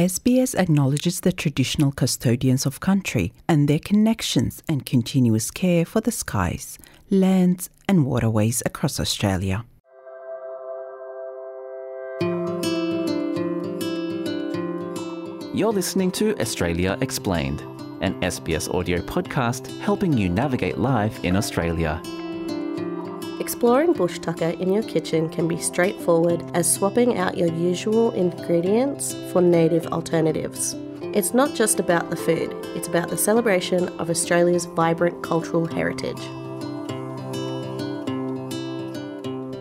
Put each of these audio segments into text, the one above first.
SBS acknowledges the traditional custodians of country and their connections and continuous care for the skies, lands, and waterways across Australia. You're listening to Australia Explained, an SBS audio podcast helping you navigate life in Australia. Exploring bush tucker in your kitchen can be straightforward as swapping out your usual ingredients for native alternatives. It's not just about the food, it's about the celebration of Australia's vibrant cultural heritage.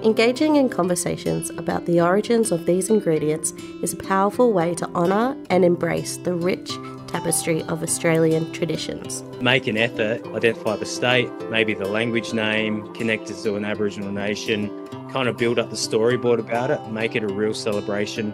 Engaging in conversations about the origins of these ingredients is a powerful way to honour and embrace the rich tapestry of Australian traditions. Make an effort, identify the state, maybe the language name, connect it to an Aboriginal nation, kind of build up the storyboard about it, make it a real celebration.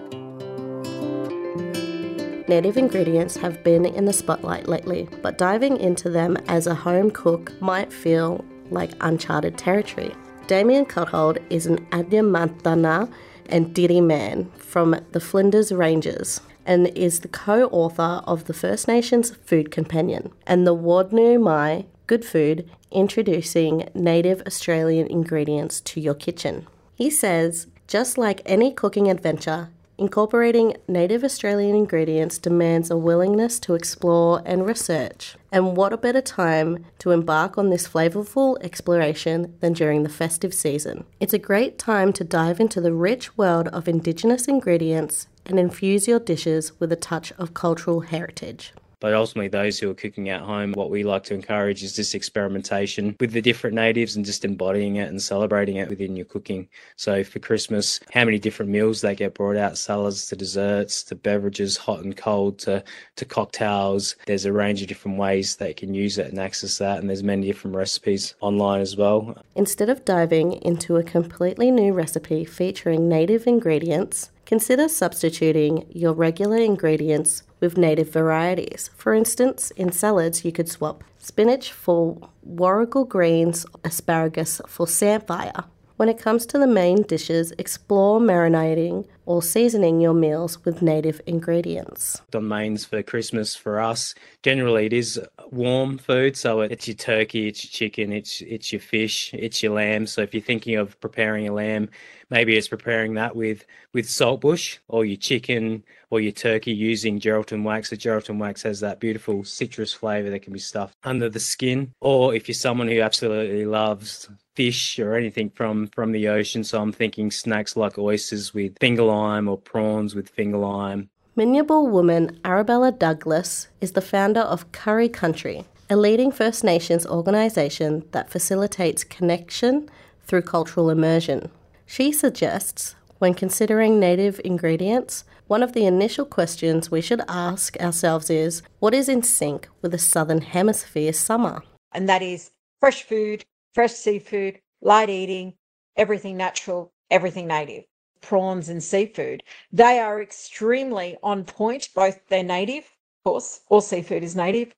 Native ingredients have been in the spotlight lately, but diving into them as a home cook might feel like uncharted territory. Damien Coulthard is an Adnyamathanha and Dieri man from the Flinders Ranges and is the co author of the First Nations Food Companion and the Warndu Mai Good Food Introducing Native Australian Ingredients to Your Kitchen. He says, just like any cooking adventure, Incorporating native Australian ingredients demands a willingness to explore and research. And what a better time to embark on this flavourful exploration than during the festive season? It's a great time to dive into the rich world of Indigenous ingredients and infuse your dishes with a touch of cultural heritage. But ultimately, those who are cooking at home, what we like to encourage is this experimentation with the different natives and just embodying it and celebrating it within your cooking. So for Christmas, how many different meals they get brought out, salads to desserts to beverages, hot and cold to, to cocktails. There's a range of different ways they can use it and access that. And there's many different recipes online as well. Instead of diving into a completely new recipe featuring native ingredients, Consider substituting your regular ingredients with native varieties. For instance, in salads, you could swap spinach for warrigal greens, asparagus for samphire. When it comes to the main dishes, explore marinating or seasoning your meals with native ingredients. The mains for Christmas for us, generally it is warm food. So it's your turkey, it's your chicken, it's it's your fish, it's your lamb. So if you're thinking of preparing a lamb, maybe it's preparing that with with saltbush or your chicken or your turkey using Geraldton wax. The Geraldton wax has that beautiful citrus flavour that can be stuffed under the skin. Or if you're someone who absolutely loves fish or anything from from the ocean. So I'm thinking snacks like oysters with finger lime or prawns with finger lime. Minyabul woman Arabella Douglas is the founder of Curry Country, a leading First Nations organisation that facilitates connection through cultural immersion. She suggests, when considering native ingredients, one of the initial questions we should ask ourselves is what is in sync with the Southern Hemisphere summer? And that is fresh food, fresh seafood, light eating, everything natural, everything native. Prawns and seafood, they are extremely on point. Both they're native, of course, all seafood is native,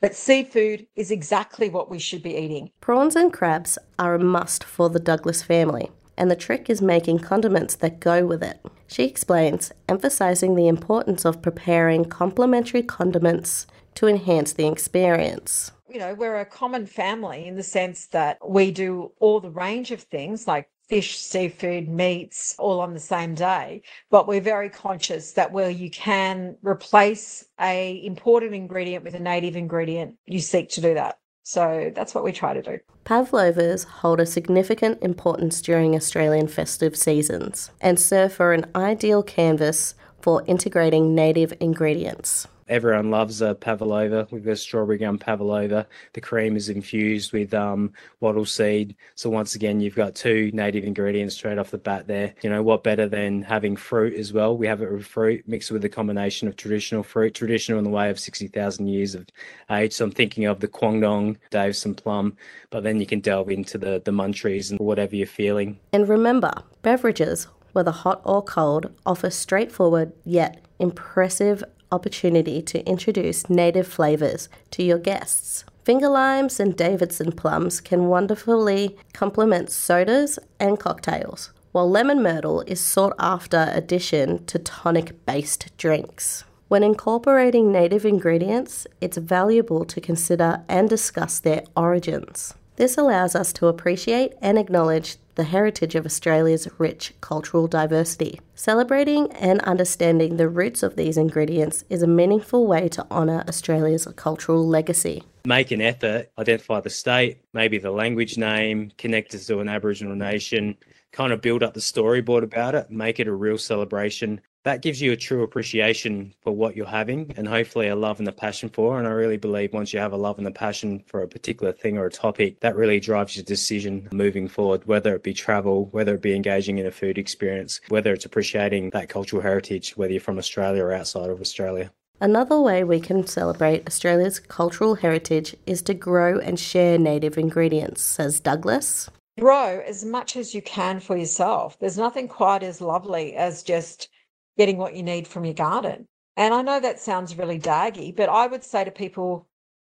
but seafood is exactly what we should be eating. Prawns and crabs are a must for the Douglas family, and the trick is making condiments that go with it. She explains, emphasizing the importance of preparing complementary condiments to enhance the experience you know, we're a common family in the sense that we do all the range of things like fish, seafood, meats, all on the same day. But we're very conscious that where you can replace a imported ingredient with a native ingredient, you seek to do that. So that's what we try to do. Pavlovas hold a significant importance during Australian festive seasons and serve for an ideal canvas for integrating native ingredients everyone loves a pavlova. We've got strawberry gum pavlova. The cream is infused with um, wattle seed. So once again, you've got two native ingredients straight off the bat there. You know, what better than having fruit as well? We have it with fruit mixed with a combination of traditional fruit, traditional in the way of 60,000 years of age. So I'm thinking of the Quandong, Davidson plum, but then you can delve into the, the muntries and whatever you're feeling. And remember, beverages, whether hot or cold, offer straightforward yet impressive opportunity to introduce native flavours to your guests. Finger limes and Davidson plums can wonderfully complement sodas and cocktails, while lemon myrtle is sought after addition to tonic based drinks. When incorporating native ingredients, it's valuable to consider and discuss their origins. This allows us to appreciate and acknowledge the heritage of Australia's rich cultural diversity. Celebrating and understanding the roots of these ingredients is a meaningful way to honour Australia's cultural legacy. Make an effort, identify the state, maybe the language name, connect us to an Aboriginal nation, kind of build up the storyboard about it, make it a real celebration, that gives you a true appreciation for what you're having and hopefully a love and a passion for. And I really believe once you have a love and a passion for a particular thing or a topic, that really drives your decision moving forward, whether it be travel, whether it be engaging in a food experience, whether it's appreciating that cultural heritage, whether you're from Australia or outside of Australia. Another way we can celebrate Australia's cultural heritage is to grow and share native ingredients, says Douglas. Grow as much as you can for yourself. There's nothing quite as lovely as just getting what you need from your garden. And I know that sounds really daggy, but I would say to people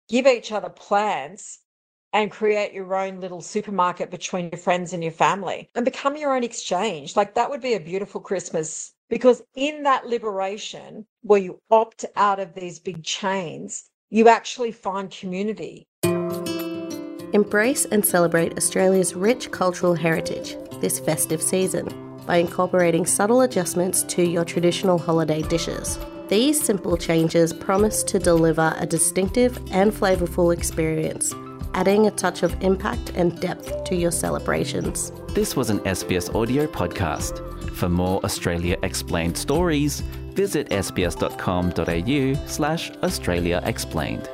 give each other plants and create your own little supermarket between your friends and your family and become your own exchange. Like that would be a beautiful Christmas because in that liberation where you opt out of these big chains, you actually find community. Embrace and celebrate Australia's rich cultural heritage this festive season by incorporating subtle adjustments to your traditional holiday dishes. These simple changes promise to deliver a distinctive and flavourful experience, adding a touch of impact and depth to your celebrations. This was an SBS audio podcast. For more Australia Explained stories, visit sbs.com.au slash Australia Explained.